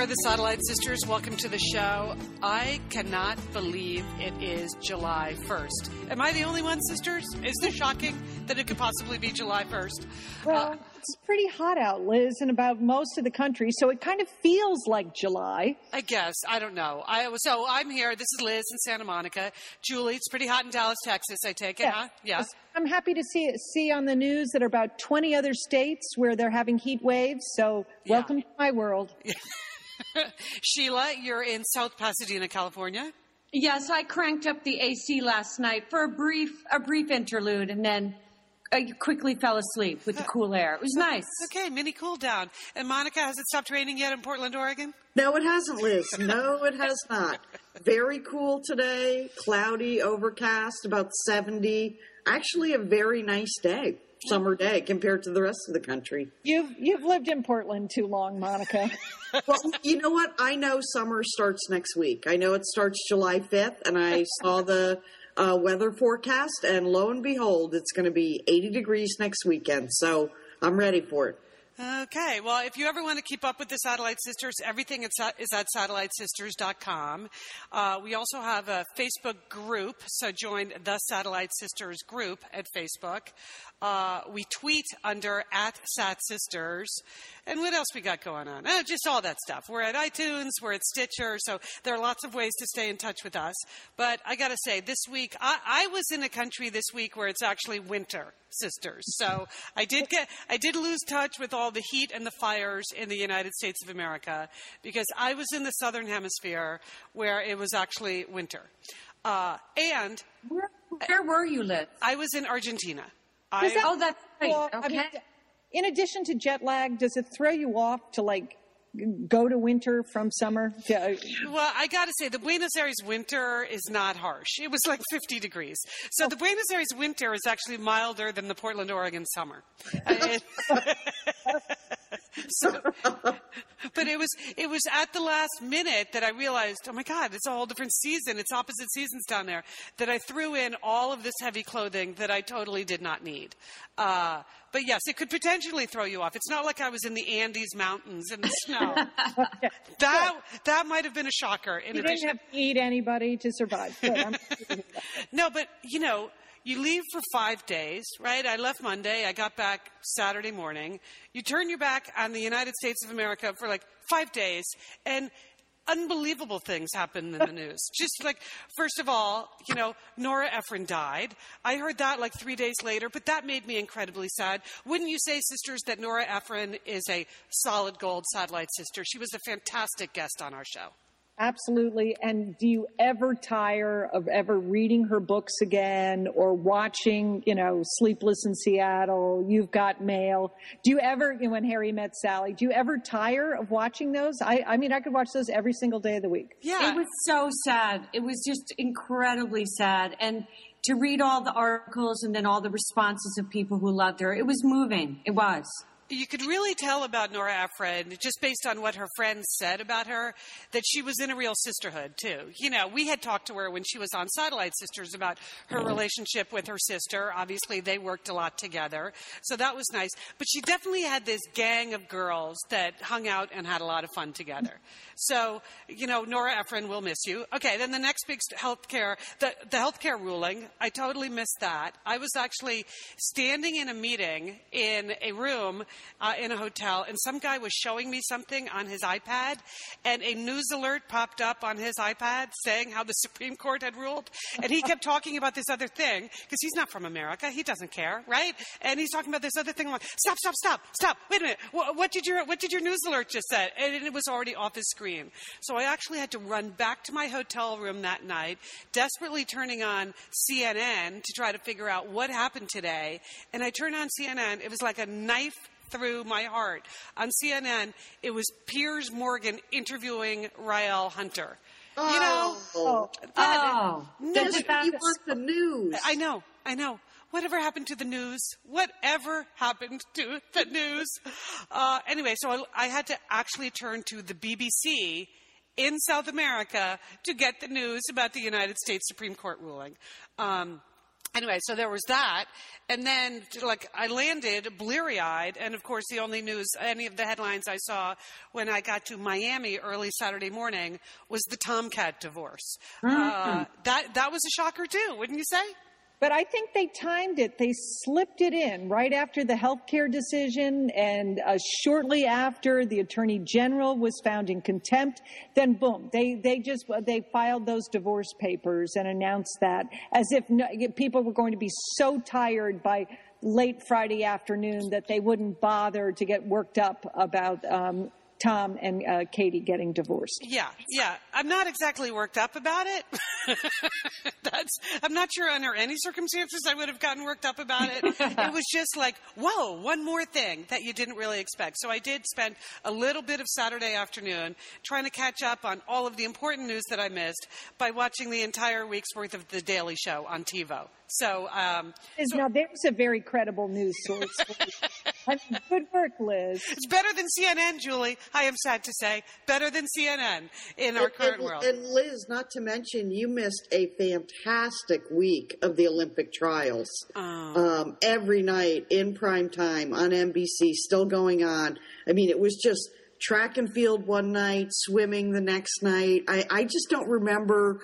Are the Satellite Sisters. Welcome to the show. I cannot believe it is July 1st. Am I the only one, sisters? Is this shocking that it could possibly be July 1st? Well, uh, it's pretty hot out, Liz, in about most of the country, so it kind of feels like July. I guess. I don't know. I So I'm here. This is Liz in Santa Monica. Julie, it's pretty hot in Dallas, Texas, I take it, Yes. huh? Yeah. I'm happy to see see on the news that are about 20 other states where they're having heat waves. So Yeah. welcome to my world. Sheila, you're in South Pasadena, California. Yes, I cranked up the AC last night for a brief a brief interlude, and then I quickly fell asleep with the uh, cool air. It was nice. Okay, mini cool down. And Monica, has it stopped raining yet in Portland, Oregon? No, it hasn't, Liz. No, it has not. Very cool today. Cloudy, overcast, about 70. Actually, a very nice day, summer day, compared to the rest of the country. You've you've lived in Portland too long, Monica. Well, you know what? I know summer starts next week. I know it starts July 5th, and I saw the uh, weather forecast, and lo and behold, it's going to be 80 degrees next weekend. So I'm ready for it. Okay. Well, if you ever want to keep up with the Satellite Sisters, everything is at, is at satellitesisters.com. Uh, we also have a Facebook group, so join the Satellite Sisters group at Facebook. Uh, we tweet under at Sat Sisters. And what else we got going on? Uh, just all that stuff. We're at iTunes, we're at Stitcher, so there are lots of ways to stay in touch with us. But I got to say, this week, I, I was in a country this week where it's actually winter, sisters. So I did get, I did lose touch with all the heat and the fires in the United States of America because I was in the southern hemisphere where it was actually winter. Uh, and Where, where were you, Liz? I was in Argentina. I, that- Oh, that's right. Well, I Okay. mean, in addition to jet lag, does it throw you off to like go to winter from summer? To, uh, Well, I got to say, the Buenos Aires winter is not harsh. It was like 50 degrees. So the Buenos Aires winter is actually milder than the Portland, Oregon summer. So- but it was it was at the last minute that I realized, oh my God, it's a whole different season. It's opposite seasons down there. That I threw in all of this heavy clothing that I totally did not need. Uh, but yes, it could potentially throw you off. It's not like I was in the Andes Mountains in the snow. that that might have been a shocker. In you addition, didn't have to eat anybody to survive. Good, I'm happy to hear that. no, but you know, you leave for five days, right? I left Monday. I got back Saturday morning. You turn your back on the United States of America for like five days, and unbelievable things happen in the news. Just like, first of all, you know, Nora Ephron died. I heard that like three days later, but that made me incredibly sad. Wouldn't you say, sisters, that Nora Ephron is a solid gold satellite sister? She was a fantastic guest on our show. Absolutely. And do you ever tire of ever reading her books again or watching, you know, Sleepless in Seattle, You've Got Mail? Do you ever, you know, when Harry met Sally, do you ever tire of watching those? I, I mean, I could watch those every single day of the week. Yeah. It was so sad. It was just incredibly sad. And to read all the articles and then all the responses of people who loved her, it was moving. It was. You could really tell about Nora Ephron just based on what her friends said about her that she was in a real sisterhood too. You know, we had talked to her when she was on Satellite Sisters about her relationship with her sister. Obviously, they worked a lot together, so that was nice. But she definitely had this gang of girls that hung out and had a lot of fun together. So, you know, Nora Ephron, we'll miss you. Okay, then the next big healthcare, the, the healthcare ruling, I totally missed that. I was actually standing in a meeting in a room uh, in a hotel, and some guy was showing me something on his iPad, and a news alert popped up on his iPad saying how the Supreme Court had ruled, and he kept talking about this other thing because he's not from America, he doesn't care, right? And he's talking about this other thing. I'm like, stop, stop, stop, stop! Wait a minute, what, what did your what did your news alert just say? And it was already off his screen. So I actually had to run back to my hotel room that night, desperately turning on CNN to try to figure out what happened today. And I turned on CNN. It was like a knife through my heart. On CNN, it was Piers Morgan interviewing Rielle Hunter. You know, Oh, Oh, No, that's but- you want the news. I know, I know. whatever happened to the news? Whatever happened to the news? Uh, anyway, so I, I had to actually turn to the BBC in South America to get the news about the United States Supreme Court ruling. Um, anyway, so there was that. And then, like, I landed bleary eyed. And of course, the only news, any of the headlines I saw when I got to Miami early Saturday morning was the TomKat divorce. Uh, that, that was a shocker, too, wouldn't you say? But I think they timed it. They slipped it in right after the healthcare decision, and uh, shortly after the attorney general was found in contempt. Then, boom! They they just they filed those divorce papers and announced that as if no, people were going to be so tired by late Friday afternoon that they wouldn't bother to get worked up about um, Tom and uh, Katie getting divorced. Yeah, yeah. I'm not exactly worked up about it. That's. I'm not sure under any circumstances I would have gotten worked up about it. it was just like, whoa, one more thing that you didn't really expect. So I did spend a little bit of Saturday afternoon trying to catch up on all of the important news that I missed by watching the entire week's worth of The Daily Show on TiVo. So, um, Liz, now there's a very credible news source. I mean, good work, Liz. it's better than CNN, Julie. I am sad to say, better than CNN in our And- current and, world. And Liz, not to mention, you missed a fantastic week of the Olympic trials. Oh. Um, every night in prime time on NBC, still going on. I mean, it was just track and field one night, swimming the next night. I, I just don't remember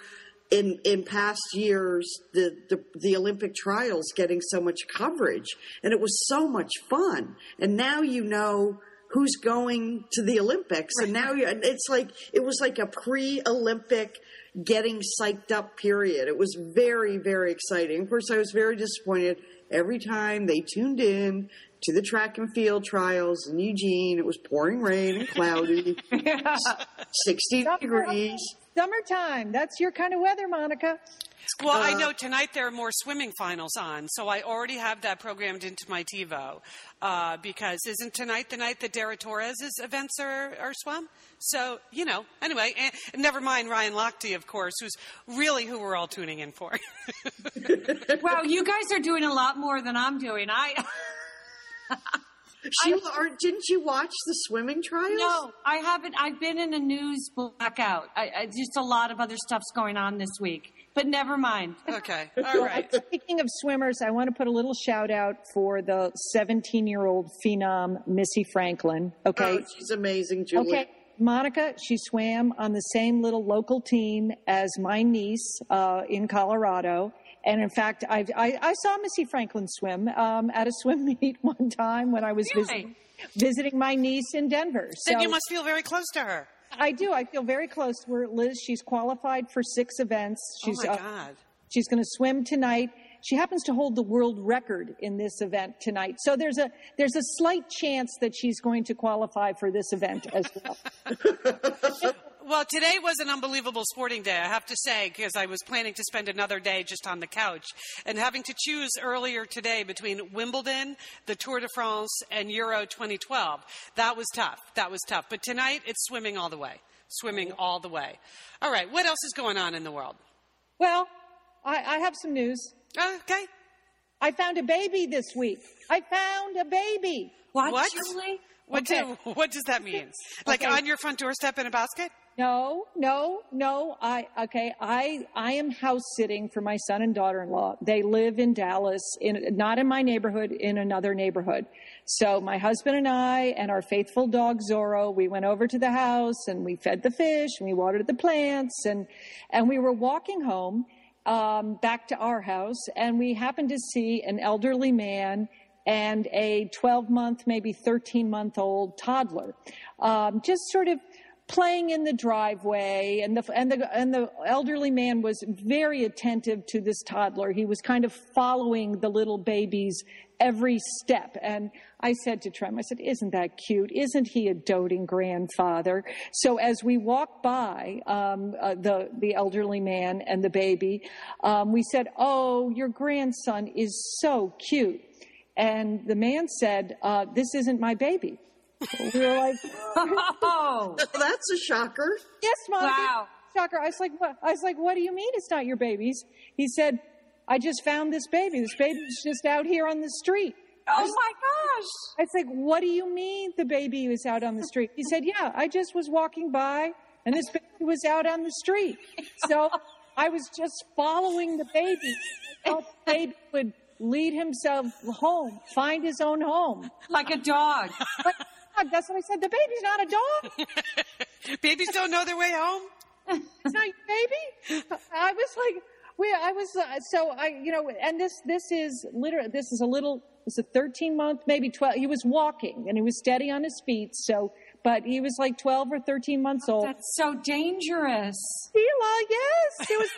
in in past years the, the the Olympic trials getting so much coverage, and it was so much fun. And now you know who's going to the Olympics, and now you, it's like it was like a pre-Olympic getting psyched up period. It was very very exciting. Of course, I was very disappointed every time they tuned in to the track and field trials in Eugene. It was pouring rain and cloudy, sixty degrees. Summertime. That's your kind of weather, Monica. Well, I know tonight there are more swimming finals on, so I already have that programmed into my TiVo. Uh, because isn't tonight the night that Dara Torres' events are, are swum? So, you know, anyway, and never mind Ryan Lochte, of course, who's really who we're all tuning in for. Wow, you guys are doing a lot more than I'm doing. I Sheila, aren't, didn't you watch the swimming trials? no, I haven't. I've been in a news blackout. I, I, just a lot of other stuff's going on this week. But never mind. okay, all right. Speaking of swimmers, I want to put a little shout out for the 17 year old phenom, Missy Franklin. Okay. Oh, she's amazing, Julie. Okay. Monica, she swam on the same little local team as my niece uh, in Colorado. And in fact, I've, I, I saw Missy Franklin swim um, at a swim meet one time when I was Really? visiting, visiting my niece in Denver. Then So you must feel very close to her. I do. I feel very close to her. Liz, she's qualified for six events. She's, oh my uh, God. She's going to swim tonight. She happens to hold the world record in this event tonight. So there's a there's a slight chance that she's going to qualify for this event as well. Well, today was an unbelievable sporting day, I have to say, because I was planning to spend another day just on the couch. And having to choose earlier today between Wimbledon, the Tour de France, and Euro 2012, that was tough. That was tough. But tonight, it's swimming all the way. Swimming mm-hmm. all the way. All right, what else is going on in the world? Well, I, I have some news. Okay. I found a baby this week. I found a baby. What, What? Julie? What, Okay. do, what does that mean? Like Okay. on your front doorstep in a basket? No, no, no. I okay. I I am house sitting for my son and daughter-in-law. They live in Dallas, in not in my neighborhood, in another neighborhood. So my husband and I and our faithful dog Zorro, we went over to the house and we fed the fish and we watered the plants and and we were walking home um, back to our house and we happened to see an elderly man and a 12 month, maybe 13 month old toddler, um, just sort of playing in the driveway and the and the and the elderly man was very attentive to this toddler. He was kind of following the little baby's every step. And i said to trem i said isn't that cute? Isn't he a doting grandfather? So as we walked by um, uh, the the elderly man and the baby um, we said oh your grandson is so cute. And the man said uh, this isn't my baby we were like Oh, That's a shocker. Yes, Monica. Wow. Shocker. I was like, what? I was like, what do you mean it's not your babies? He said, I just found this baby. This baby's just out here on the street. Oh my gosh. I was like, what do you mean the baby was out on the street? He said, yeah, I just was walking by and this baby was out on the street. So I was just following the baby. I the baby would lead himself home, find his own home. Like a dog. But God, that's what I said. The baby's not a dog. Babies don't know their way home. It's not your baby. I was like, we, I was, uh, so I, you know, and this, this is literally, this is a little, it's a 13 month, maybe 12. He was walking and he was steady on his feet. So, but he was like 12 or 13 months old. That's so dangerous. Sheila, yes, it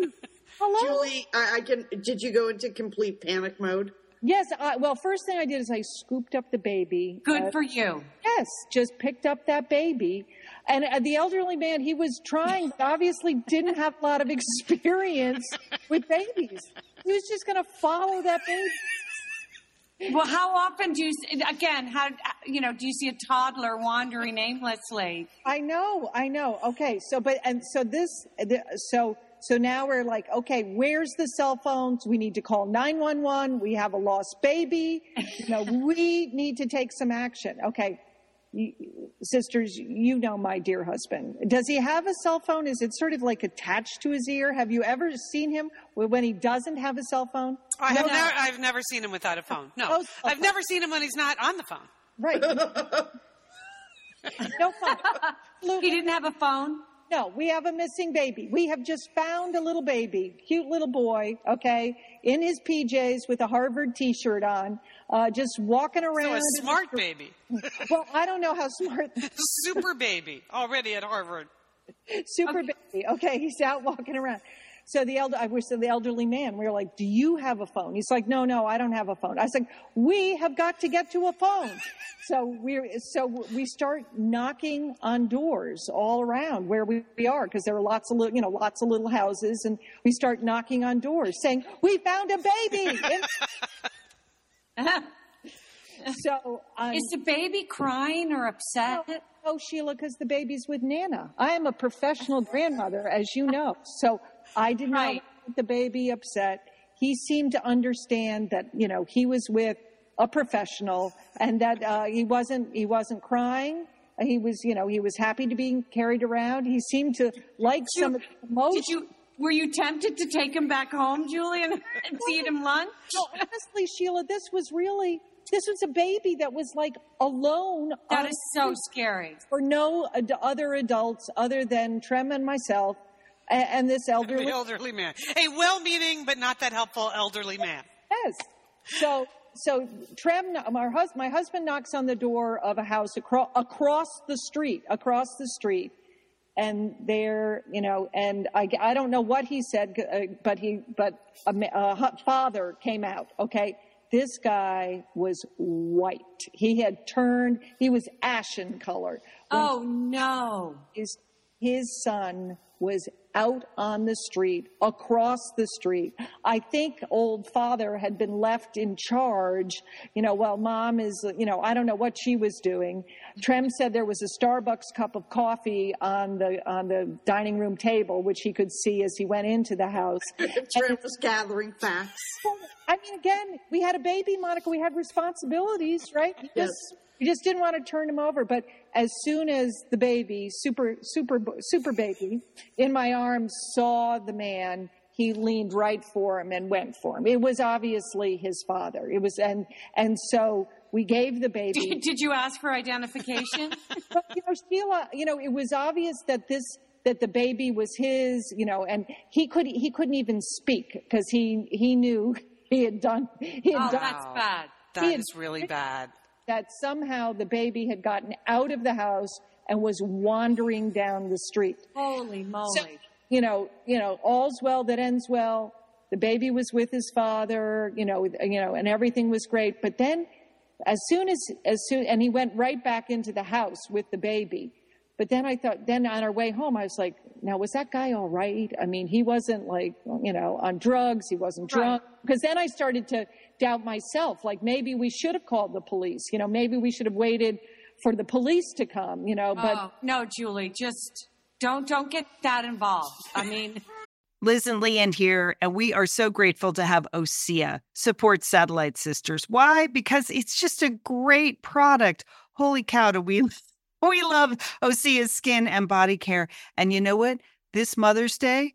was. Hello. Julie, I, I can. Did you go into complete panic mode? Yes. I, well, first thing I did is I scooped up the baby. Good Uh, for you. Yes, just picked up that baby. And uh, the elderly man, he was trying, but obviously didn't have a lot of experience with babies. He was just going to follow that baby. Well, how often do you, again, how, you know, do you see a toddler wandering aimlessly? I know, I know. Okay, so but and so this, so so now we're like, okay, where's the cell phones? We need to call nine one one. We have a lost baby. You know, we need to take some action. Okay, you, sisters, you know my dear husband. Does he have a cell phone? Is it sort of like attached to his ear? Have you ever seen him when he doesn't have a cell phone? I have No. never, I've never seen him without a phone. No, Oh, I've never seen him when he's not on the phone. Right. no phone. He didn't have a phone? No, we have a missing baby. We have just found a little baby, cute little boy, okay, in his PJs with a Harvard T-shirt on, uh, just walking around. So a smart baby, Well, I don't know how smart, super baby, already at Harvard. super baby. Okay, he's out walking around. So the elder, I was the elderly man. We were like, "Do you have a phone?" He's like, "No, no, I don't have a phone." I was like, "We have got to get to a phone." So we so we start knocking on doors all around where we, we are because there are lots of little, you know lots of little houses, and we start knocking on doors saying, "We found a baby." So um, Is the baby crying or upset? Oh, Sheila, because the baby's with Nana. I am a professional grandmother, as you know. So I did not Right. want the baby upset. He seemed to understand that, you know, he was with a professional and that uh, he wasn't he wasn't crying. He was, you know, he was happy to be carried around. He seemed to like you- some of the emotion. Did you, were you tempted to take him back home, Julian, and feed him lunch? No, honestly, Sheila, this was really this was a baby that was like alone That is so scary. for no ad- other adults other than Trem and myself and, and this elderly. The elderly man, a well-meaning but not that helpful elderly man. Yes. So, so Trem, my, hus- my husband knocks on the door of a house across, across the street, across the street. And there, you know, and I, I don't know what he said, uh, but he, but a, a father came out. Okay. This guy was white. He had turned, he was ashen colored. When Oh, no. his, his son was out on the street, across the street. I think old father had been left in charge, you know, while mom is, you know, I don't know what she was doing. Trem said there was a Starbucks cup of coffee on the, on the dining room table, which he could see as he went into the house. Trent was gathering facts. I mean, again, we had a baby, Monica. We had responsibilities, right? Yes. just, we just didn't want to turn him over. But as soon as the baby, super, super, super baby, in my arms saw the man, he leaned right for him and went for him. It was obviously his father. It was, and and so we gave the baby. Did you ask for identification? But, you know, Sheila, you know, it was obvious that this that the baby was his, you know, and he could he couldn't even speak because he he knew he had done he had oh, done that's bad. That is really bad. That somehow the baby had gotten out of the house and was wandering down the street. Holy moly. You know, you know, all's well that ends well. The baby was with his father, you know, you know, and everything was great. But then, as soon as, as soon, and he went right back into the house with the baby. But then I thought, then on our way home, I was like, now was that guy all right? I mean, he wasn't like, you know, on drugs. He wasn't drunk. Because then I started to doubt myself. Like maybe we should have called the police. You know, maybe we should have waited for the police to come. You know, but oh, no, Julie, just don't don't get that involved. I mean, Liz and Leanne here, and we are so grateful to have OSEA support Satellite Sisters. Why? Because it's just a great product. Holy cow, do we we love OSEA's skin and body care. And you know what? This Mother's Day,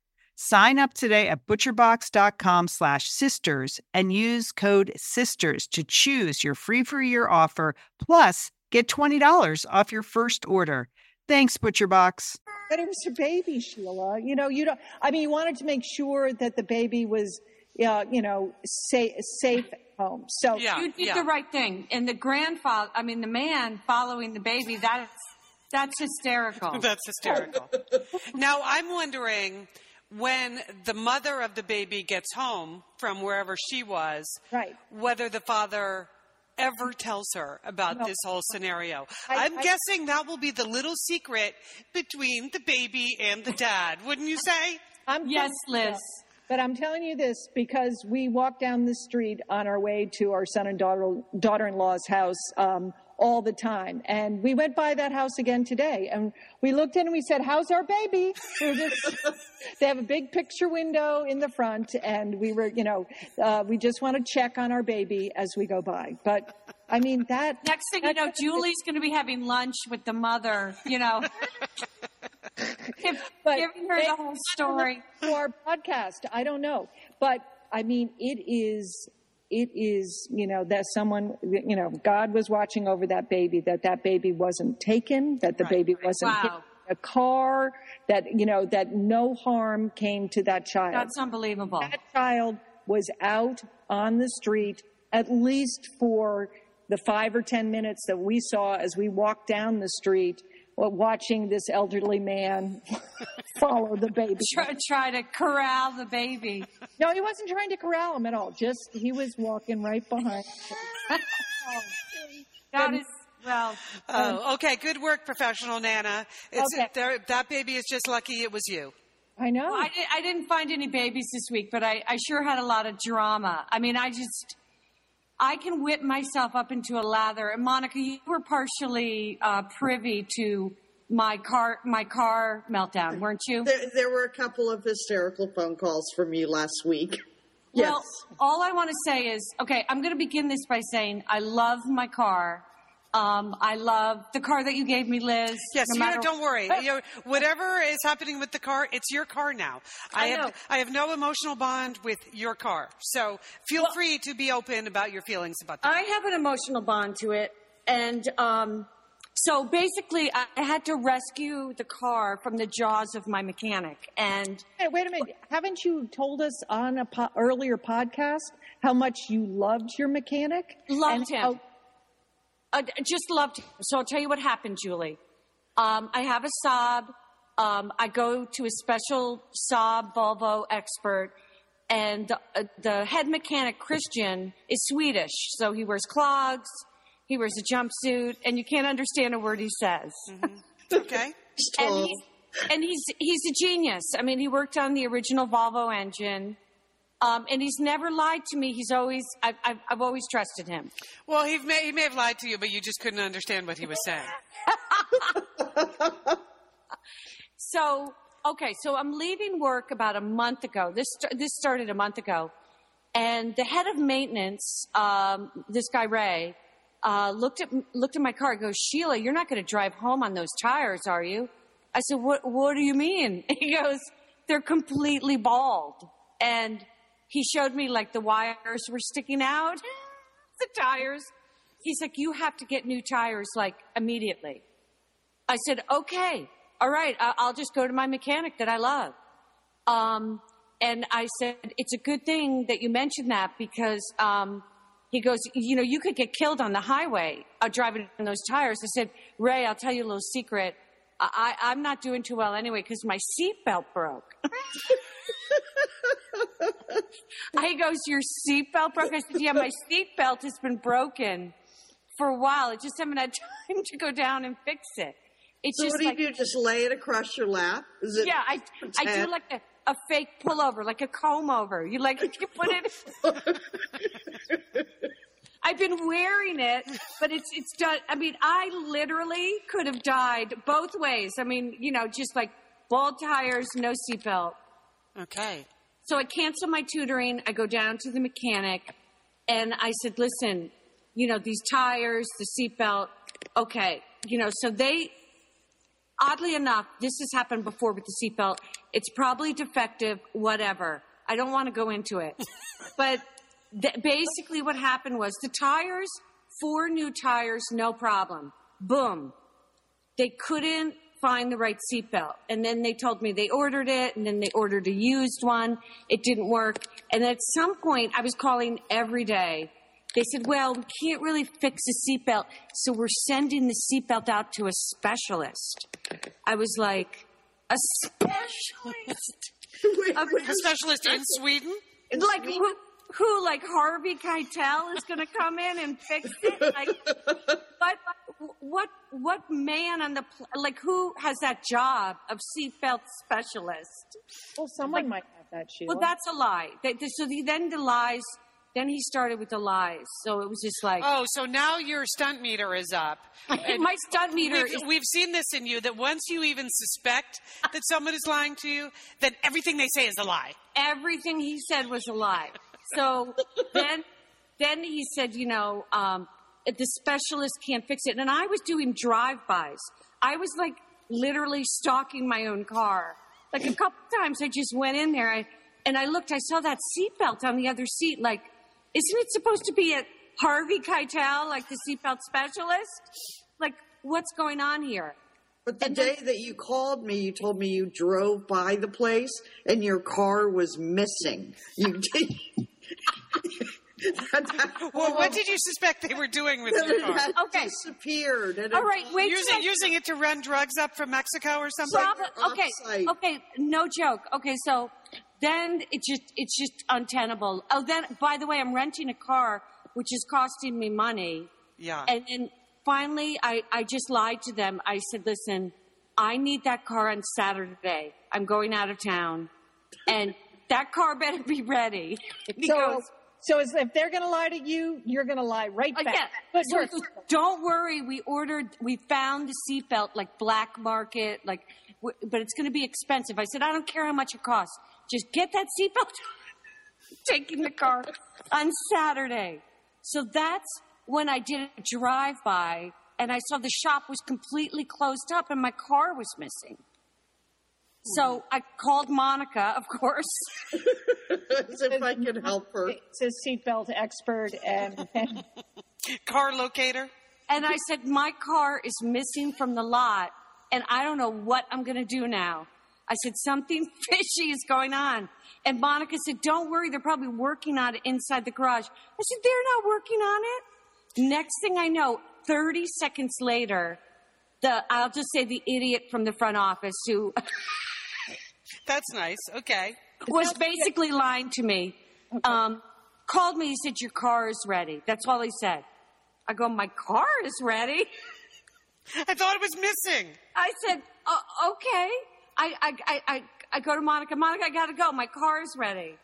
Sign up today at butcherbox.com slash sisters and use code sisters to choose your free for a year offer plus get $20 off your first order. Thanks, ButcherBox. But it was her baby, Sheila. You know, you don't. I mean, you wanted to make sure that the baby was, uh, you know, safe, safe at home. So Yeah, you did yeah. the right thing. And the grandfather, I mean, the man following the baby, that's, that's hysterical. That's hysterical. now, I'm wondering when the mother of the baby gets home from wherever she was, Right. whether the father ever tells her about No. this whole scenario. I- I'm I- guessing that will be the little secret between the baby and the dad, wouldn't you say? I'm yes, Liz. But I'm telling you this because we walked down the street on our way to our son and daughter daughter-in-law's house um, all the time, and we went by that house again today, and we looked in and we said, "How's our baby?" This, they have a big picture window in the front, and we were, you know, uh, we just want to check on our baby as we go by. But I mean, that. Next thing you know, Julie's going to be having lunch with the mother, you know, But giving her the whole story. for our podcast. I don't know, but I mean, it is. It is, you know, that someone, you know, God was watching over that baby. That that baby wasn't taken. That the baby wasn't Wow. hit a car. That you know, that no harm came to that child. That's unbelievable. that child was out on the street at least for the five or ten minutes that we saw as we walked down the street, watching this elderly man follow the baby. Try, try to corral the baby. No, he wasn't trying to corral him at all. Just he was walking right behind. That is, well, Oh, um, okay. Good work, professional Nana. It's, Okay. there, that baby is just lucky it was you. I know. I, di- I didn't find any babies this week, but I, I sure had a lot of drama. I mean, I just, I can whip myself up into a lather. And Monica, you were partially uh, privy to my car, my car meltdown, weren't you? There, there were a couple of hysterical phone calls from you last week. Yes. Well, all I want to say is, okay, I'm going to begin this by saying I love my car. Um, I love the car that you gave me, Liz. Yes, no you matter- know, don't worry. You know, whatever is happening with the car, it's your car now. I, I have know. I have no emotional bond with your car, so feel free to be open about your feelings about that. I have an emotional bond to it, and um, so basically, I I had to rescue the car from the jaws of my mechanic, and Hey, wait a minute. Haven't you told us on a po- earlier podcast how much you loved your mechanic? Loved And him. how- I just loved him. So I'll tell you what happened, Julie. Um, I have a Saab. Um, I go to a special Saab Volvo expert, and the, uh, the head mechanic Christian is Swedish, so he wears clogs, he wears a jumpsuit, and you can't understand a word he says. Okay. And he's, and he's he's a genius. I mean, he worked on the original Volvo engine, um, and he's never lied to me. He's always I've, I've, I've always trusted him. Well, he may, he may have lied to you, but you just couldn't understand what he was saying. So okay, so I'm leaving work about a month ago. This this started a month ago, and the head of maintenance, um, this guy Ray, uh, looked at looked at my car. and Goes, Sheila, you're not going to drive home on those tires, are you? I said, What What do you mean? He goes, They're completely bald, and he showed me like the wires were sticking out, the tires. He's like, You have to get new tires like immediately. I said, okay, all right, I'll just go to my mechanic that I love. Um, and I said, it's a good thing that you mentioned that because um, he goes, you know, you could get killed on the highway uh, driving on those tires. I said, Ray, I'll tell you a little secret. I, I- I'm not doing too well anyway because my seatbelt broke. he goes, your seatbelt broke? I said, yeah, my seatbelt has been broken for a while. I just haven't had time to go down and fix it. It's So just what do you like, do? Just lay it across your lap? Is it? yeah, I, I do like a, a fake pullover, like a comb over. You like, you put it. I've been wearing it, but it's, it's done. I mean, I literally could have died both ways. I mean, you know, just like bald tires, no seatbelt. Okay. So I cancel my tutoring. I go down to the mechanic and I said, listen, you know, these tires, the seatbelt, okay. You know, so they, oddly enough, this has happened before with the seatbelt. It's probably defective, whatever. I don't want to go into it. but basically what happened was the tires, four new tires, no problem. Boom they couldn't find the right seatbelt. And then they told me they ordered it, and then they ordered a used one. It didn't work. And at some point, I was calling every day. They said, well, we can't really fix a seatbelt, so we're sending the seatbelt out to a specialist. I was like, a specialist? Wait, A- A specialist in Sweden? like who, who like Harvey Keitel is going to come in and fix it? Like, but what what man on the like who has that job of seatbelt specialist? Well, someone might have that, Sheila. Well, that's a lie. They- they- So the, then the lies. Then he started with the lies. So it was just like Oh, so now your stunt meter is up. My stunt meter We've, is we've seen this in you that once you even suspect that someone is lying to you, then everything they say is a lie. everything he said was a lie. So then, then he said, you know, um, the specialist can't fix it. And I was doing drive-bys. I was like literally stalking my own car. Like a couple times I just went in there I, and I looked, I saw that seatbelt on the other seat. Like, isn't it supposed to be at Harvey Keitel, like the seatbelt specialist? Like, what's going on here? But the day that you called me, you told me you drove by the place and your car was missing. You did. Well, what did you suspect they were doing with your car? Okay. disappeared. And All wait. Using I- using it to run drugs up from Mexico or something? Prob- okay, Offsite. okay, no joke. Okay, so then it just it's just untenable. Oh, then by the way, I'm renting a car, which is costing me money. Yeah. And then finally, I I just lied to them. I said, listen, I need that car on Saturday. I'm going out of town, and that car better be ready. Because so is, if they're going to lie to you, you're going to lie right Uh, back. yeah. But So we're- he goes, don't worry. We ordered, we found the seatbelt, like black market, like, w- but it's going to be expensive. I said, I don't care how much it costs. Just get that seatbelt. Taking the car on Saturday. So that's when I did a drive by and I saw the shop was completely closed up and my car was missing. So I called Monica, of course. as if I could help her. it's a seatbelt expert and, and Car locator? And I said, My car is missing from the lot, and I don't know what I'm going to do now. I said, Something fishy is going on. And Monica said, Don't worry, they're probably working on it inside the garage. I said, They're not working on it. Next thing I know, 30 seconds later, the I'll just say the idiot from the front office who That's nice. Okay. was basically lying to me. Um, called me. He said, "Your car is ready." That's all he said. I go, "My car is ready." I thought it was missing. I said, uh, "Okay." I, I I I I go to Monica. Monica, I gotta go. My car is ready.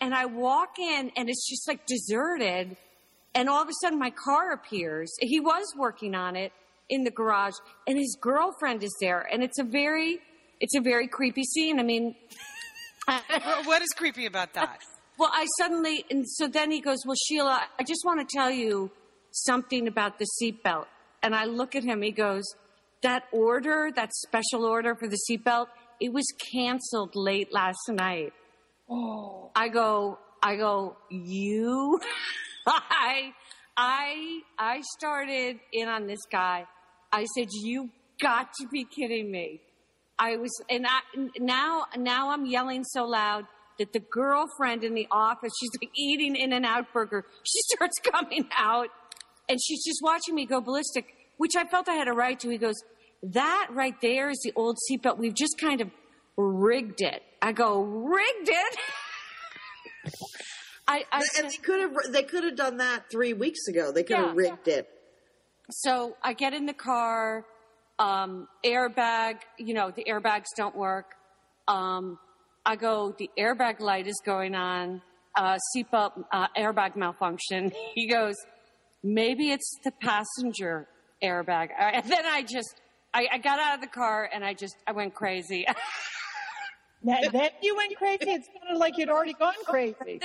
And I walk in, and it's just like deserted. And all of a sudden, my car appears. He was working on it in the garage, and his girlfriend is there. And it's a very, it's a very creepy scene. I mean, what is creepy about that? Well, I suddenly, and so then he goes, Well, Sheila, I just want to tell you something about the seatbelt. And I look at him, he goes, That order, that special order for the seatbelt, it was canceled late last night. Oh. I go, I go, You? I, I, I started in on this guy. I said, You got to be kidding me. I was, and I, now, now I'm yelling so loud that the girlfriend in the office, she's like eating In-N-Out Burger. She starts coming out and she's just watching me go ballistic, which I felt I had a right to. He goes, that right there is the old seatbelt. We've just kind of rigged it. I go, rigged it? I, I And they could have they could have done that three weeks ago. They could Yeah. have rigged it. So I get in the car, um, airbag, you know, the airbags don't work. Um, I go, the airbag light is going on, uh, seatbelt, uh, airbag malfunction. He goes, maybe it's the passenger airbag. And then I just, I, I got out of the car and I just, I went crazy. then, then you went crazy. It sounded like you'd already gone crazy.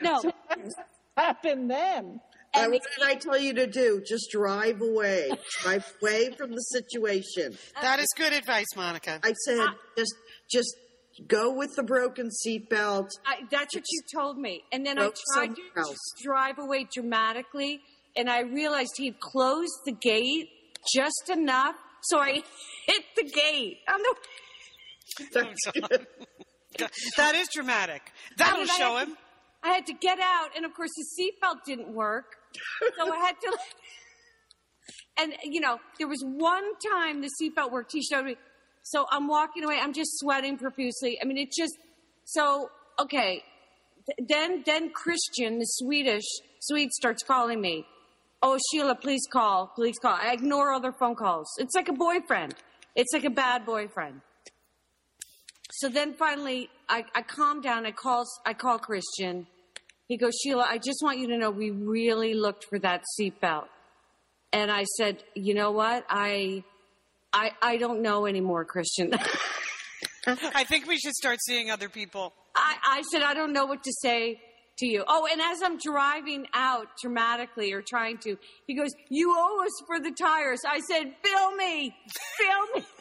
no, What happened then? Uh, what did I tell you to do? Just drive away. drive away from the situation. That is good advice, Monica. I said, just just go with the broken seatbelt. I, that's what you told me. And then I Broke tried to else. drive away dramatically, and I realized he'd closed the gate just enough, so I hit the gate. On the, That's good. That is dramatic. That'll I I show him. To, I had to get out, and of course the seatbelt didn't work, so I had to. And you know, there was one time the seatbelt worked. He showed me. So I'm walking away. I'm just sweating profusely. I mean, it just. So okay, Th- then then Christian, the Swedish Swede, starts calling me. Oh Sheila, please call, please call. I ignore other phone calls. It's like a boyfriend. It's like a bad boyfriend. So then finally, I, I calm down. I call, I call Christian. He goes, Sheila, I just want you to know we really looked for that seatbelt. And I said, you know what? I, I, I don't know anymore, Christian. I think we should start seeing other people. I, I said, I don't know what to say. to you. Oh, and as I'm driving out dramatically or trying to, he goes, "You owe us for the tires." I said, "Bill me, bill me."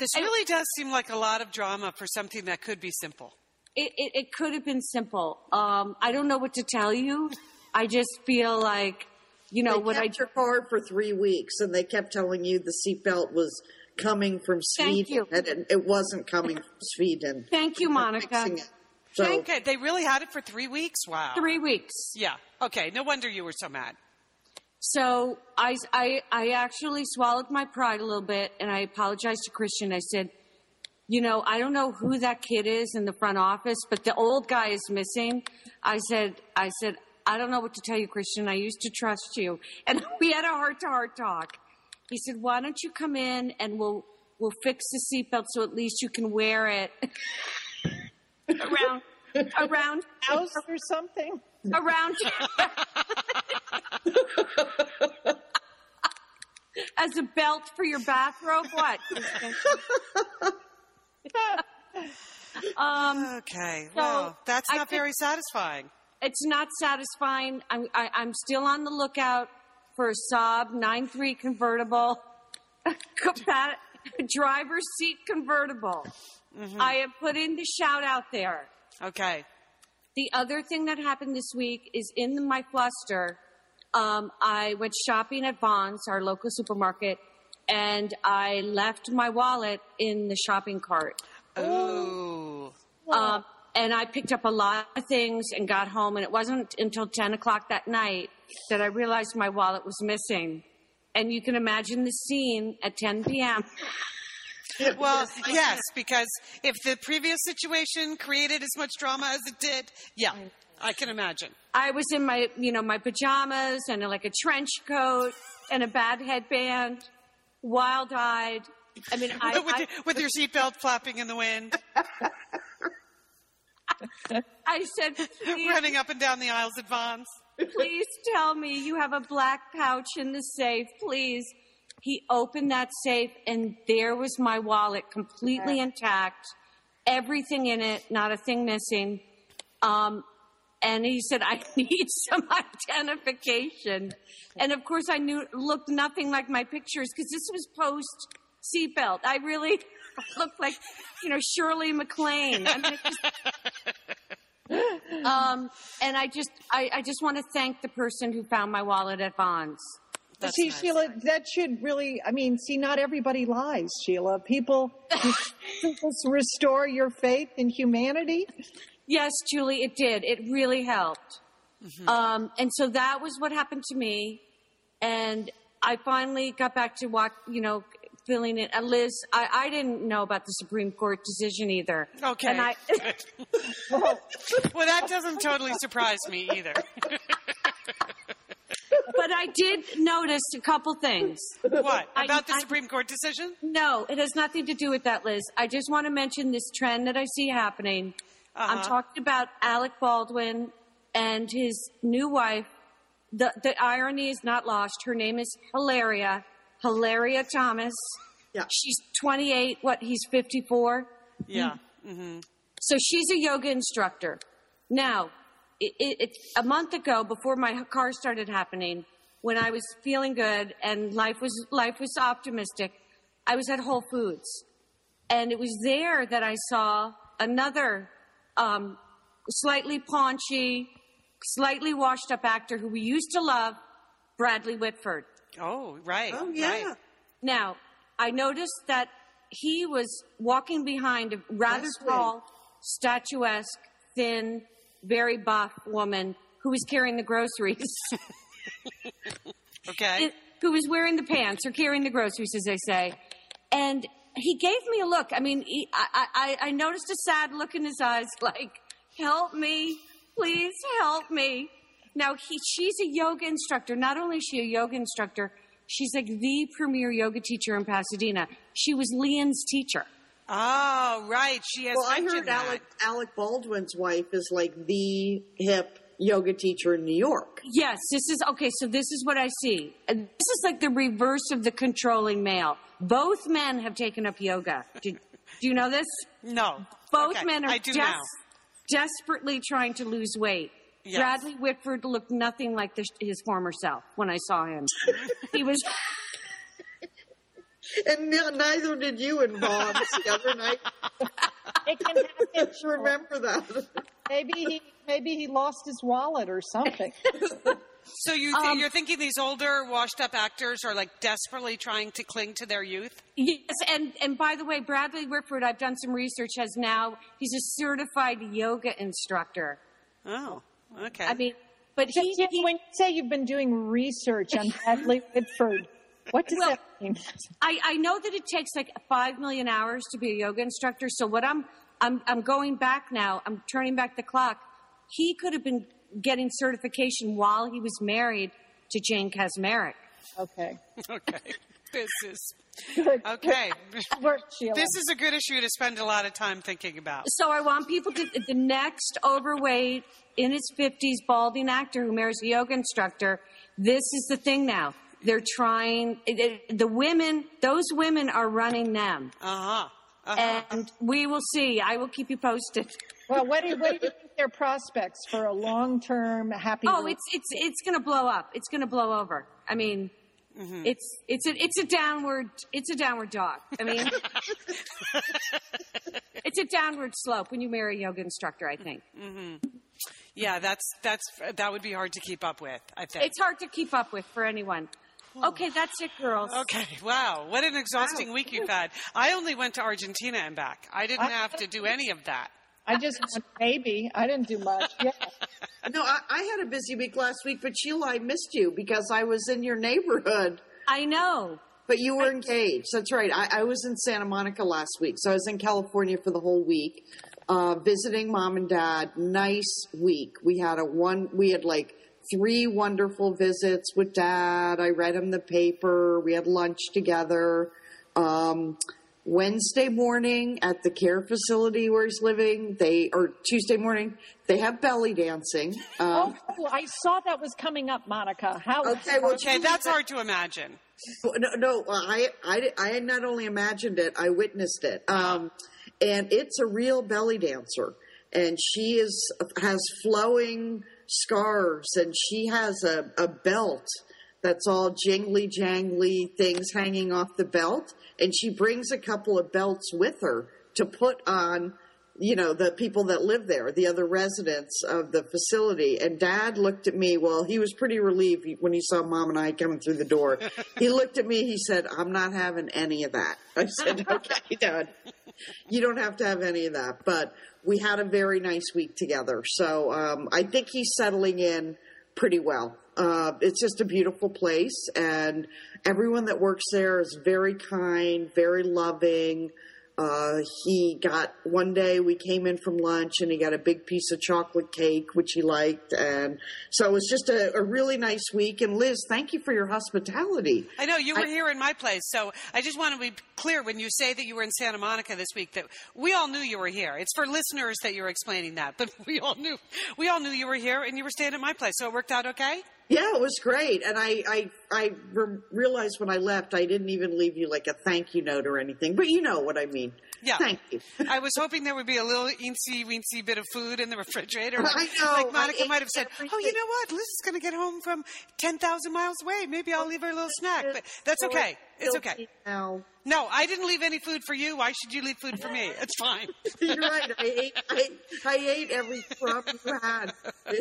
This really does seem like a lot of drama for something that could be simple. It, it, it could have been simple. Um, I don't know what to tell you. I just feel like, you know, they what I kept your car for three weeks, and they kept telling you the seatbelt was coming from Thank Sweden, you. and it, it wasn't coming from Sweden. Thank you, They're Monica. fixing it. So Okay, they really had it for three weeks? Wow. three weeks. Yeah. Okay, no wonder you were so mad. So I, I, I actually swallowed my pride a little bit and I apologized to Christian. I said, you know, I don't know who that kid is in the front office, but the old guy is missing. I said, I said, I don't know what to tell you, Christian. I used to trust you. And we had a heart to heart talk. He said, why don't you come in and we'll, we'll fix the seatbelt so at least you can wear it around, around, House or something? around as a belt for your bathrobe. What? um, Okay, So, well, that's I not very satisfying. it's not satisfying. I'm, I, I'm still on the lookout for a Saab 9.3 convertible, compat- driver's seat convertible. I have put in the shout out there. Okay. The other thing that happened this week is in my fluster, um, I went shopping at Vons, our local supermarket, and I left my wallet in the shopping cart. Ooh. Um, and I picked up a lot of things and got home, and it wasn't until 10 o'clock that night that I realized my wallet was missing. And you can imagine the scene at 10 p.m. Well, yes, because if the previous situation created as much drama as it did, yeah, I can imagine. I was in my, you know, my pajamas and like a trench coat and a bad headband, wild eyed. I mean, I, with, I, your, with your seatbelt flapping in the wind, I said, running up and down the aisles at Vons. please tell me you have a black pouch in the safe, please. He opened that safe and there was my wallet completely intact, everything in it, not a thing missing. Um, and he said, I need some identification. And of course, I knew looked nothing like my pictures because this was post seatbelt. I really looked like, you know, Shirley MacLaine. I mean, just- um, and I just, I, I just want to thank the person who found my wallet at Vons. That's see, nice. Sheila, that should really, I mean, see, not everybody lies, Sheila. People just restore your faith in humanity. Yes, Julie, it did. It really helped. Um, and so that was what happened to me. And I finally got back to what, you know, feeling it. Uh, Liz, I, I didn't know about the Supreme Court decision either. Okay. And I, well, that doesn't totally surprise me either. but I did notice a couple things. What? About the I- Supreme Court decision? No, it has nothing to do with that, Liz. I just want to mention this trend that I see happening. I'm Uh-huh. talking about Alec Baldwin and his new wife. The, the irony is not lost. Her name is Hilaria, Hilaria Thomas. Yeah. She's 28. What? He's 54. Yeah. Mm-hmm. So she's a yoga instructor. Now, it, it, a month ago, before my car started happening, when I was feeling good and life was life was optimistic, I was at Whole Foods, and it was there that I saw another um, slightly paunchy, slightly washed up actor who we used to love, Bradley Whitford. Oh, right. Oh yeah. Right. Now, I noticed that he was walking behind a rather Last week. tall, statuesque, thin, very buff woman who was carrying the groceries, Okay. who was wearing the pants or carrying the groceries, as they say. And he gave me a look. I mean, he, I, I, I noticed a sad look in his eyes, like, help me, please help me. Now, he, she's a yoga instructor. Not only is she a yoga instructor, she's like the premier yoga teacher in Pasadena. She was Lian's teacher. oh, right. She has Well, I heard that. Alec Alec Baldwin's wife is like the hip yoga teacher in New York. Yes, this is okay. So this is what I see. This is like the reverse of the controlling male. Both men have taken up yoga. Do, do you know this? No. Both Okay, men are I do just now. desperately trying to lose weight. Yes. Bradley Whitford looked nothing like the, his former self when I saw him. he was And n- neither did you and Bob the other night. It can happen. Just remember that. Maybe he maybe he lost his wallet or something. So you th- um, you're thinking these older, washed-up actors are like desperately trying to cling to their youth? Yes, and and by the way, Bradley Whitford, I've done some research. Has now he's a certified yoga instructor. Oh, okay. I mean, but he, Yeah, he when you say you've been doing research on Bradley Whitford, what does Well, that mean? I, I know that it takes like five million hours to be a yoga instructor. So what I'm I'm I'm going back now. I'm turning back the clock. He could have been getting certification while he was married to Jane Kaczmarek. Okay. okay. This is Good. okay. Work, This is a good issue to spend a lot of time thinking about. So I want people to the next overweight in his fifties balding actor who marries a yoga instructor. This is the thing now. They're trying. it- it- The women, those women are running them, Uh huh. Uh-huh. and we will see. I will keep you posted. well, what do, you, what do you think their prospects for a long-term happy? Oh, life? it's it's it's going to blow up. It's going to blow over. I mean, mm-hmm. it's it's a it's a downward it's a downward dog. I mean, it's a downward slope when you marry a yoga instructor. I think mm-hmm. Yeah, that's that's that would be hard to keep up with. I think. it's hard to keep up with for anyone. Okay, that's it, girls. Okay, wow. What an exhausting week you've had. I only went to Argentina and back. I didn't have to do any of that. I just maybe I didn't do much. Yeah. No, I, I had a busy week last week, but Sheila, I missed you because I was in your neighborhood. I know. But you were engaged. That's right. I, I was in Santa Monica last week, so I was in California for the whole week, uh, visiting mom and dad. Nice week. We had a one. We had like three wonderful visits with dad. I read him the paper. We had lunch together. Um, Wednesday morning at the care facility where he's living, they or Tuesday morning they have belly dancing. Um, Oh, I saw that was coming up, Monica. How? Okay, well, Okay, that's hard to imagine. No, no I, I, I not only imagined it, I witnessed it. Um, and it's a real belly dancer. And she is has flowing scarves, and she has a, a belt that's all jingly jangly things hanging off the belt. And she brings a couple of belts with her to put on you know, the people that live there, the other residents of the facility. And dad looked at me. Well, he was pretty relieved when he saw mom and I coming through the door. he looked at me. He said, I'm not having any of that. I said, okay, dad, you don't have to have any of that. But we had a very nice week together. So, um, I think he's settling in pretty well. Uh, it's just a beautiful place and everyone that works there is very kind, very loving. Uh, he got one day we came in from lunch and he got a big piece of chocolate cake, which he liked. And so it was just a, a really nice week. And Liz, thank you for your hospitality. I know you were here in my place, so I just want to be clear when you say that you were in Santa Monica this week that we all knew you were here. It's for listeners that you're explaining that, but we all knew we all knew you were here and you were staying at my place, so it worked out okay. Yeah, it was great. And I, I, I re- realized when I left, I didn't even leave you like a thank you note or anything, but you know what I mean. Yeah. Thank you. I was hoping there would be a little eensy weensy bit of food in the refrigerator. I know. Like Monica might have said, "Oh, you know what? Liz is going to get home from ten thousand miles away. Maybe I'll oh, leave her a little snack." But that's okay. It's okay. Now, No, I didn't leave any food for you. Why should you leave food for me? It's fine. You're right. I ate, I, I ate every crumb you had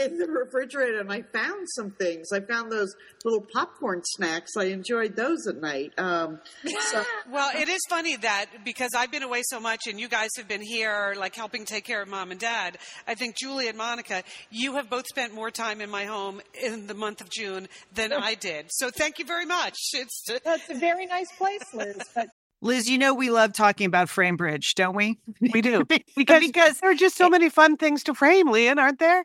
in the refrigerator, and I found some things. I found those little popcorn snacks. I enjoyed those at night. Um, so, Well, it is funny that because I've been away so much and you guys have been here, like helping take care of mom and dad. I think Julie and Monica, you have both spent more time in my home in the month of June than I did. So thank you very much. It's That's a very nice place, Liz. But Liz, you know we love talking about Framebridge, don't we? We do. because Because there are just so many fun things to frame, Lian, aren't there?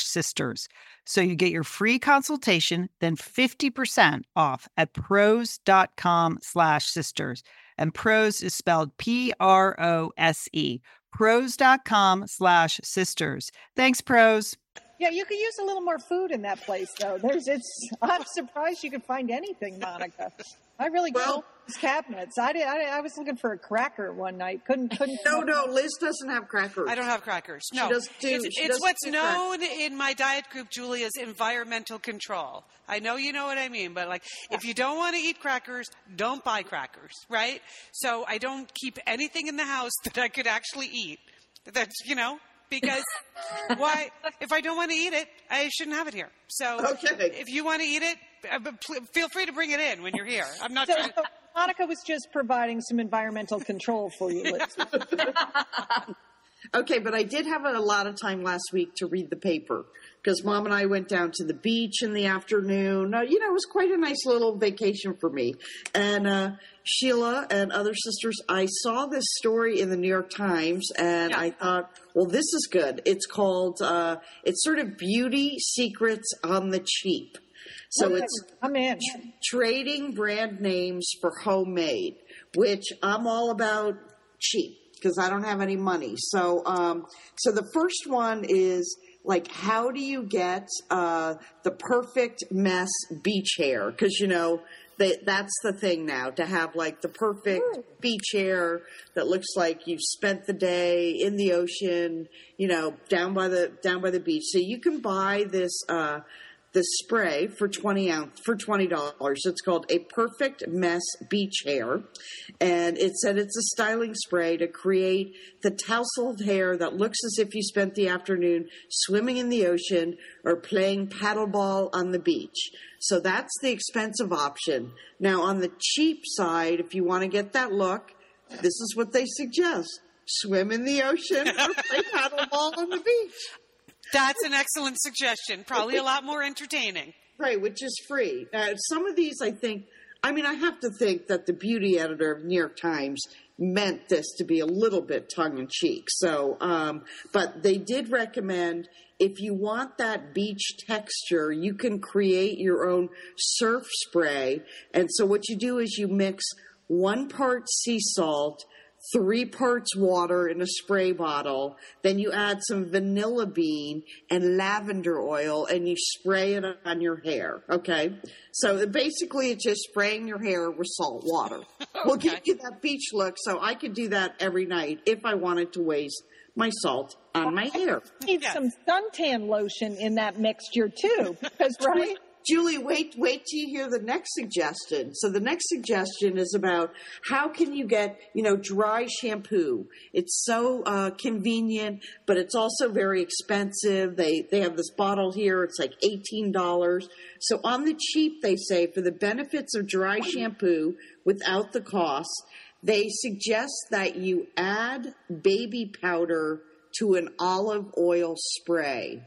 sisters. So you get your free consultation, then 50% off at prose.com slash sisters. And prose is spelled P-R-O-S-E. Prose.com slash sisters. Thanks, Prose. Yeah, you could use a little more food in that place, though. There's, it's. I'm surprised you could find anything, Monica. I really well, cabinets. I did. I, I, was looking for a cracker one night. Couldn't. Couldn't. No, no. Liz doesn't have crackers. I don't have crackers. No, she does do, it's, it's what's known crackers. in my diet group, Julie, as environmental control. I know you know what I mean, but like, if you don't want to eat crackers, don't buy crackers, right? So I don't keep anything in the house that I could actually eat. That's you know because why? If I don't want to eat it, I shouldn't have it here. So okay. if you want to eat it, uh, feel free to bring it in when you're here. I'm not. So, trying to... Monica was just providing some environmental control for you, okay, but I did have a lot of time last week to read the paper because mom and I went down to the beach in the afternoon. Uh, you know, it was quite a nice little vacation for me. And uh, Sheila and other sisters, I saw this story in the New York Times and yeah. I thought, well, this is good. It's called, uh, it's sort of beauty secrets on the cheap. So it's I'm in. trading brand names for homemade, which I'm all about cheap because I don't have any money. So, um, so the first one is like how do you get uh, the perfect mess beach hair? Because you know they, that's the thing now to have like the perfect beach hair that looks like you've spent the day in the ocean, you know, down by the down by the beach. So you can buy this uh, this spray for twenty ounce for twenty dollars. It's called a Perfect Mess Beach Hair, and it said it's a styling spray to create the tousled hair that looks as if you spent the afternoon swimming in the ocean or playing paddleball on the beach. So that's the expensive option. Now, on the cheap side, if you want to get that look, this is what they suggest swim in the ocean or play paddleball on the beach. That's an excellent suggestion. Probably a lot more entertaining. Right, which is free. Uh, some of these, I think, I mean, I have to think that the beauty editor of New York Times meant this to be a little bit tongue in cheek. So, um, but they did recommend if you want that beach texture, you can create your own surf spray. And so what you do is you mix one part sea salt, three parts water in a spray bottle. Then you add some vanilla bean and lavender oil and you spray it on your hair. Okay. So basically it's just spraying your hair with salt water. We'll give you that beach look. So I could do that every night if I wanted to waste my salt on my hair. Need Yes. some suntan lotion in that mixture too, because right. Julie, wait, wait till you hear the next suggestion. So the next suggestion is about how can you get, you know, dry shampoo. It's so uh, convenient, but it's also very expensive. They they have this bottle here. It's like eighteen dollars. So on the cheap, they say for the benefits of dry shampoo without the cost, they suggest that you add baby powder to an olive oil spray.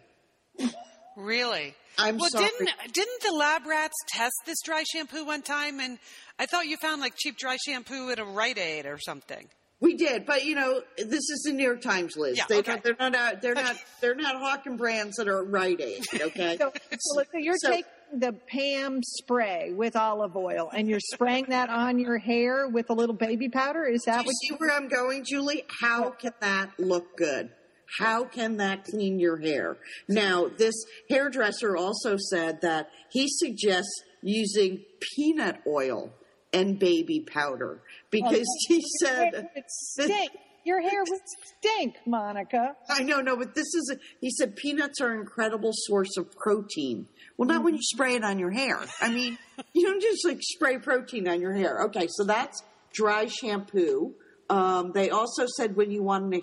Really? I'm well, sorry. didn't didn't the lab rats test this dry shampoo one time? And I thought you found like cheap dry shampoo at a Rite Aid or something. We did, but you know, this is the New York Times, Liz. Yeah, they, okay. They're not out, they're not they're not hawking brands that are at Rite Aid. Okay, So, so, so you're So- taking the Pam spray with olive oil and you're spraying that on your hair with a little baby powder. Is that you what see where I'm going, Julie? How can that look good? How can that clean your hair? Now, this hairdresser also said that he suggests using peanut oil and baby powder because oh, he your said? Your hair would stink, Monica. I know, no, but this is, a, he said peanuts are an incredible source of protein. Well, not when you spray it on your hair. I mean, you don't just like spray protein on your hair. Okay, so that's dry shampoo. Um, they also said when you want an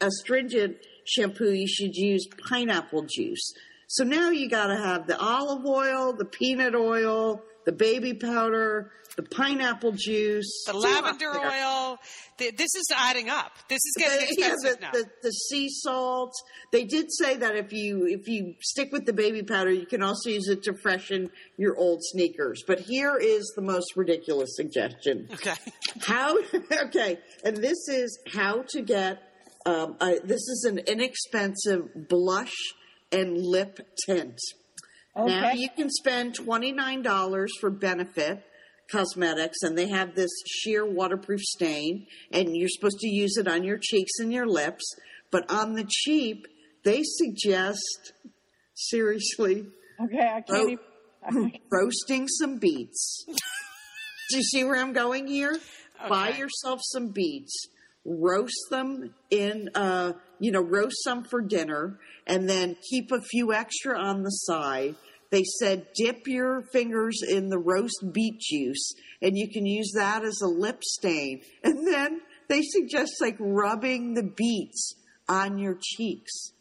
astringent shampoo, you should use pineapple juice. So now you got to have the olive oil, the peanut oil, the baby powder, the pineapple juice, The It's a lot lavender oil. The, this is adding up. This is getting The- yeah, expensive the, now. the, the sea salt. They did say that if you if you stick with the baby powder, you can also use it to freshen your old sneakers. But here is the most ridiculous suggestion: okay. how okay, and this is how to get. Um, a, this is an inexpensive blush and lip tint. Now you can spend twenty nine dollars for benefit cosmetics and they have this sheer waterproof stain and you're supposed to use it on your cheeks and your lips. But on the cheap they suggest seriously Okay, I can't Ro- even. roasting some beets. Do you see where i'm going here? Buy yourself some beets. Roast them in uh you know roast some for dinner and then keep a few extra on the side they said dip your fingers in the roast beet juice and you can use that as a lip stain and then they suggest like rubbing the beets on your cheeks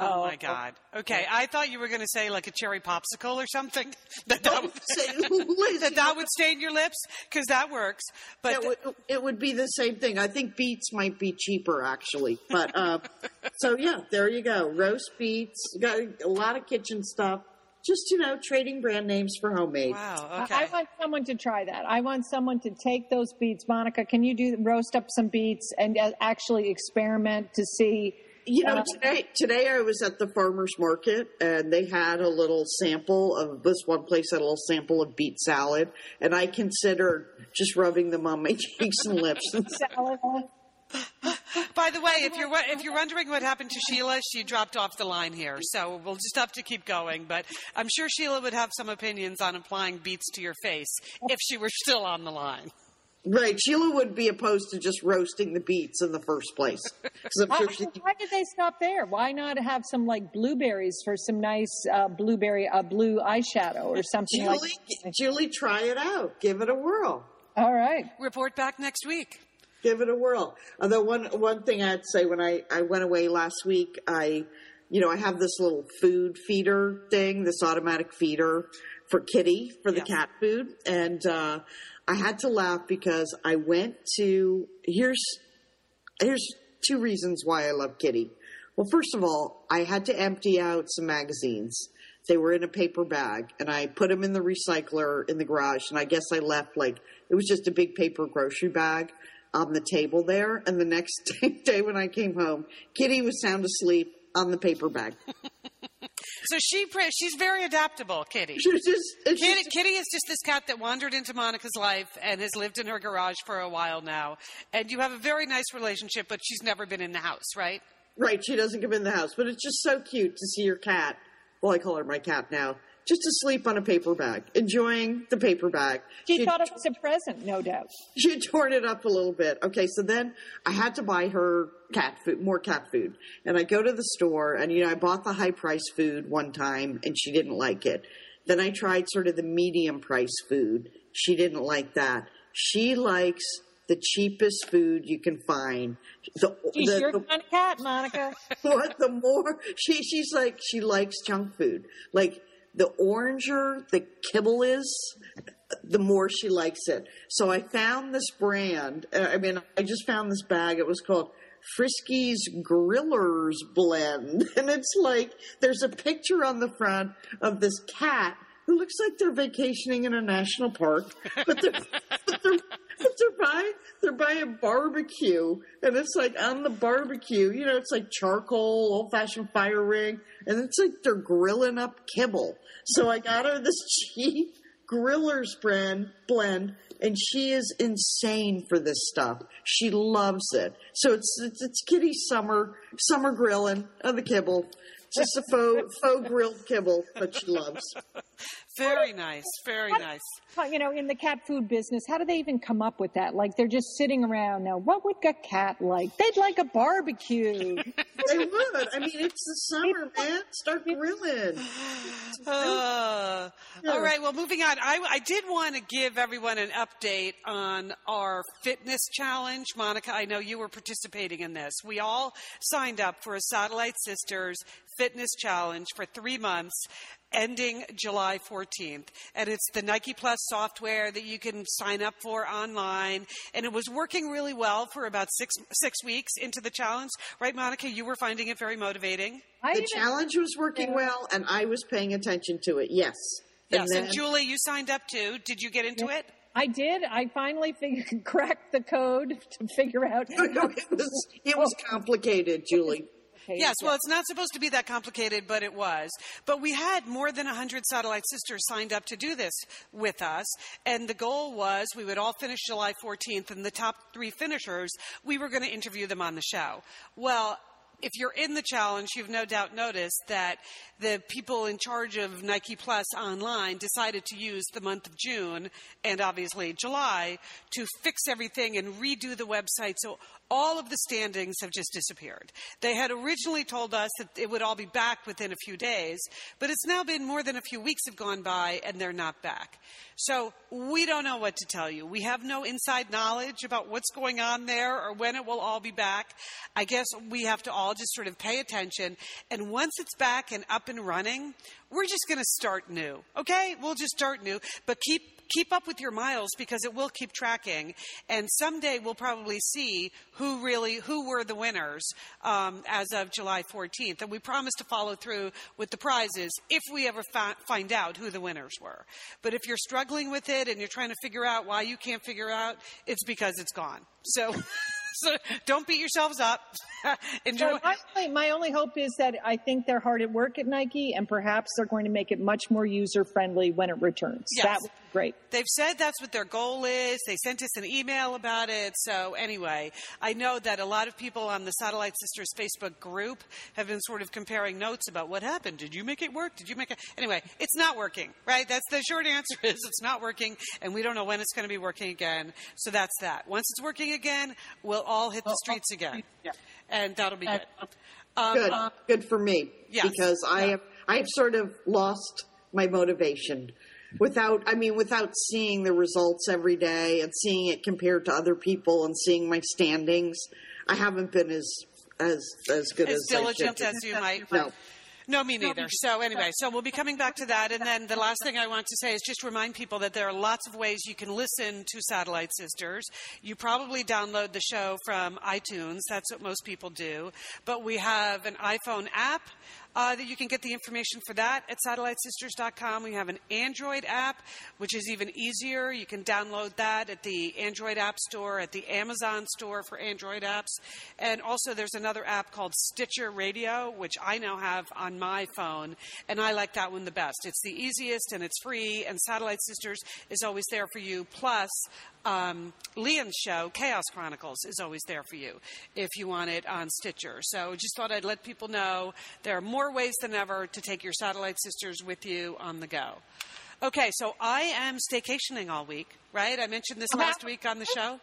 Oh, my God. Okay, I thought you were going to say like a cherry popsicle or something. That that would, Say, Liz, that, that would stain your lips because that works. But it would, it would be the same thing. I think beets might be cheaper actually, but uh, so yeah, there you go. Roast beets, got a lot of kitchen stuff. Just you know, trading brand names for homemade. wow. I- Okay. I want someone to try that. I want someone to take those beets. Monica, can you do roast up some beets and uh, actually experiment to see? You know, Uh, today today I was at the farmers market and they had a little sample of this one place had a little sample of beet salad, and I considered just rubbing them on my cheeks and lips. salad? By the way, if you're if you're wondering what happened to Sheila, she dropped off the line here, so we'll just have to keep going. But I'm sure Sheila would have some opinions on applying beets to your face if she were still on the line. Right. Sheila would be opposed to just roasting the beets in the first place. 'Cause I'm Why, sure she, why did they stop there? Why not have some like blueberries for some nice uh, blueberry, uh, blue eyeshadow or something Julie, like? Julie, try it out. Give it a whirl. All right. Report back next week. Give it a whirl. Although one one thing I'd say when I I went away last week, I you know I have this little food feeder thing, this automatic feeder for Kitty for the Yes. cat food, and uh, I had to laugh because I went to here's here's two reasons why I love Kitty. Well, first of all, I had to empty out some magazines. They were in a paper bag, and I put them in the recycler in the garage. And I guess I left like it was just a big paper grocery bag on the table there. And the next day when I came home, Kitty was sound asleep on the paper bag. So she she's very adaptable, Kitty. She was just, Kitty, just- Kitty is just this cat that wandered into Monica's life and has lived in her garage for a while now. And you have a very nice relationship, but she's never been in the house, right? right. She doesn't come in the house, but it's just so cute to see your cat. Well, I call her my cat now. Just asleep on a paper bag, enjoying the paper bag. She She- thought it was a present, no doubt. she had torn it up a little bit. Okay, so then I had to buy her cat food, more cat food. And I go to the store and, you know, I bought the high price food one time and she didn't like it. Then I tried sort of the medium price food. She didn't like that. She likes the cheapest food you can find. The, She's the- your the- kind of cat, Monica. what the more she she's like she likes junk food. Like the oranger the kibble is, the more she likes it. So I found this brand. uh, I mean, I just found this bag. It was called Friskies Grillers Blend, and it's like there's a picture on the front of this cat who looks like they're vacationing in a national park, but they're, but they're, they're by they're by a barbecue, and it's like on the barbecue, you know, it's like charcoal, old fashioned fire ring, and it's like they're grilling up kibble. So I got her this cheap Grillers brand blend, and she is insane for this stuff. She loves it. So it's it's, it's Kitty's summer summer grilling of the kibble. Just a faux faux grilled kibble that she loves. Very nice. Very nice. Well, you know, in the cat food business, how do they even come up with that? Like they're just sitting around now. What would a cat like? They'd like a barbecue. They would. I mean, it's the summer, man. Start grilling. Uh, all right. Well, moving on. I, I did want to give everyone an update on our fitness challenge. Monica, I know you were participating in this. We all signed up for a Satellite Sisters fitness challenge for three months. Ending July 14th. And it's the Nike Plus software that you can sign up for online. And it was working really well for about six, six weeks into the challenge. Right, Monica? You were finding it very motivating? I The challenge was working well, and I was paying attention to it. Yes. Yes. then- And Julie, you signed up too. Did you get into it? I did. I finally fig- cracked the code to figure out. it was it was oh. complicated, Julie. Okay, Yes, well, it's not supposed to be that complicated, but it was. But we had more than 100 satellite sisters signed up to do this with us. And the goal was we would all finish July 14th, and the top three finishers, we were going to interview them on the show. Well, if you're in the challenge, you've no doubt noticed that the people in charge of Nike Plus online decided to use the month of June and obviously July to fix everything and redo the website. So all of the standings have just disappeared. They had originally told us that it would all be back within a few days, but it's now been more than a few weeks have gone by and they're not back. So we don't know what to tell you. We have no inside knowledge about what's going on there or when it will all be back. I guess we have to all just sort of pay attention. And once it's back and up and running, we're just going to start new. Okay? We'll just start new, but keep keep up with your miles because it will keep tracking and someday we'll probably see who really who were the winners um, as of july 14th and we promise to follow through with the prizes if we ever find out who the winners were but if you're struggling with it and you're trying to figure out why you can't figure out it's because it's gone so so don't beat yourselves up enjoy So my, only- my only hope is that I think they're hard at work at Nike, and perhaps they're going to make it much more user friendly when it returns. Yes. That would Great. They've said that's what their goal is. They sent us an email about it. So, anyway, I know that a lot of people on the Satellite Sisters Facebook group have been sort of comparing notes about what happened. Did you make it work? Did you make it? Anyway, it's not working, right? That's the short answer is it's not working, and we don't know when it's going to be working again. So, that's that. Once it's working again, we'll all hit the streets again. And that'll be good. Um, Good, good for me. Yes. Because I have, I have sort of lost my motivation without, I mean, without seeing the results every day and seeing it compared to other people and seeing my standings. I haven't been as as as good as as, diligent should as you might. No. No, me neither. So anyway, so we'll be coming back to that. And then the last thing I want to say is just remind people that there are lots of ways you can listen to Satellite Sisters. You probably download the show from iTunes. That's what most people do. But we have an iPhone app. Uh, that you can get the information for that at satellitesisters.com. We have an Android app, which is even easier. You can download that at the Android App Store, at the Amazon Store for Android apps. And also, there's another app called Stitcher Radio, which I now have on my phone, and I like that one the best. It's the easiest and it's free, and Satellite Sisters is always there for you. Plus, um, show, Chaos Chronicles, is always there for you if you want it on Stitcher. So just thought I'd let people know there are more ways than ever to take your Satellite Sisters with you on the go. Okay, so I am staycationing all week, right? I mentioned this last week on the show.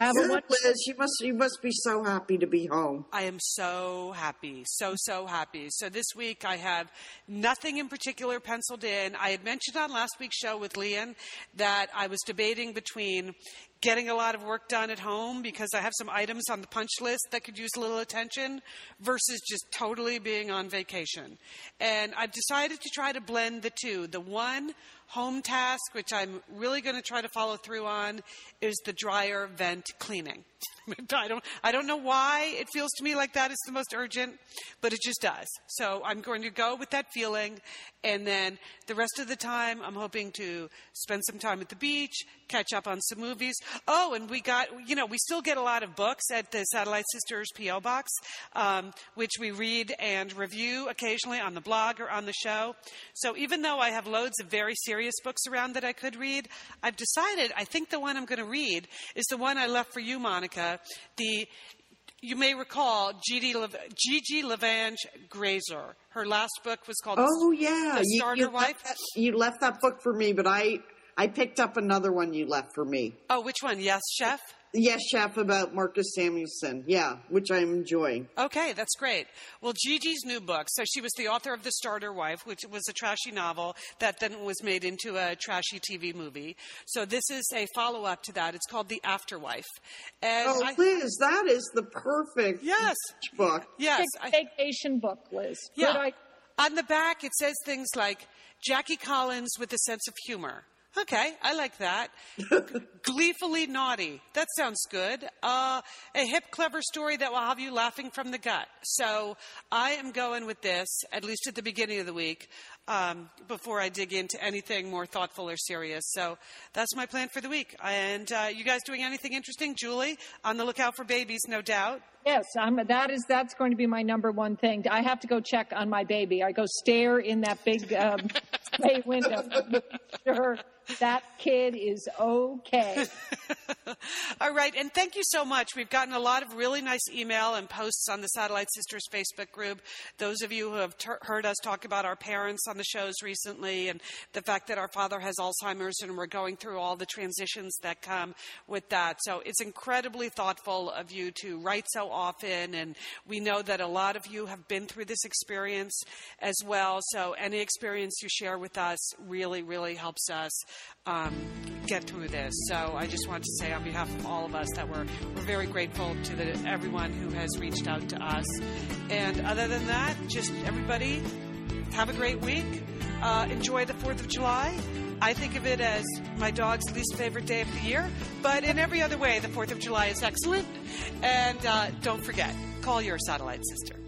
Have a wonderful Liz, you must you must be so happy to be home. I am so happy, so, so happy. So this week I have nothing in particular penciled in. I had mentioned on last week's show with Lian that I was debating between getting a lot of work done at home because I have some items on the punch list that could use a little attention versus just totally being on vacation. And I've decided to try to blend the two. The one home task, which I'm really going to try to follow through on, is the dryer vent cleaning. I don't, I don't know why it feels to me like that is the most urgent, but it just does. So I'm going to go with that feeling. And then the rest of the time, I'm hoping to spend some time at the beach, catch up on some movies. Oh, and we got, you know, we still get a lot of books at the Satellite Sisters P.O. Box, um, which we read and review occasionally on the blog or on the show. So even though I have loads of very serious books around that I could read, I've decided I think the one I'm going to read is the one I left for you, Monica. The you may recall Gigi, Lev- Gigi Levangie Grazer. Her last book was called Oh yeah, The you, Starter you Wife. Left that, you left that book for me, but I I picked up another one you left for me. Oh, which one? Yes, Chef? Yes, chef about Marcus Samuelsson. Yeah, which I'm enjoying. Okay, that's great. Well, Gigi's new book. So she was the author of The Starter Wife, which was a trashy novel that then was made into a trashy TV movie. So this is a follow up to that. It's called The Afterwife. And Oh, I- Liz, that is the perfect yes, book. yes. I- vacation book, Liz. Yeah. Good idea. On the back, it says things like Jackie Collins with a sense of humor. Okay, I like that. Gleefully naughty. That sounds good. Uh, a hip, clever story that will have you laughing from the gut. So I am going with this, at least at the beginning of the week, um, before I dig into anything more thoughtful or serious. So that's my plan for the week. And uh, you guys doing anything interesting? Julie, on the lookout for babies, no doubt. Yes, I'm, that is that's going to be my number one thing. I have to go check on my baby. I go stare in that big um, bay window, to make sure that kid is okay. All right, and thank you so much. We've gotten a lot of really nice email and posts on the Satellite Sisters Facebook group. Those of you who have ter- heard us talk about our parents on the shows recently and the fact that our father has Alzheimer's and we're going through all the transitions that come with that. So it's incredibly thoughtful of you to write so often, and we know that a lot of you have been through this experience as well. So any experience you share with us really, really helps us um, get through this. So I just want to say on behalf of all of us that we're we're very grateful to the, everyone who has reached out to us. And other than that, just everybody have a great week. Uh, enjoy the Fourth of July. I think of it as my dog's least favorite day of the year, but in every other way, the Fourth of July is excellent. And uh, don't forget, call your satellite sister.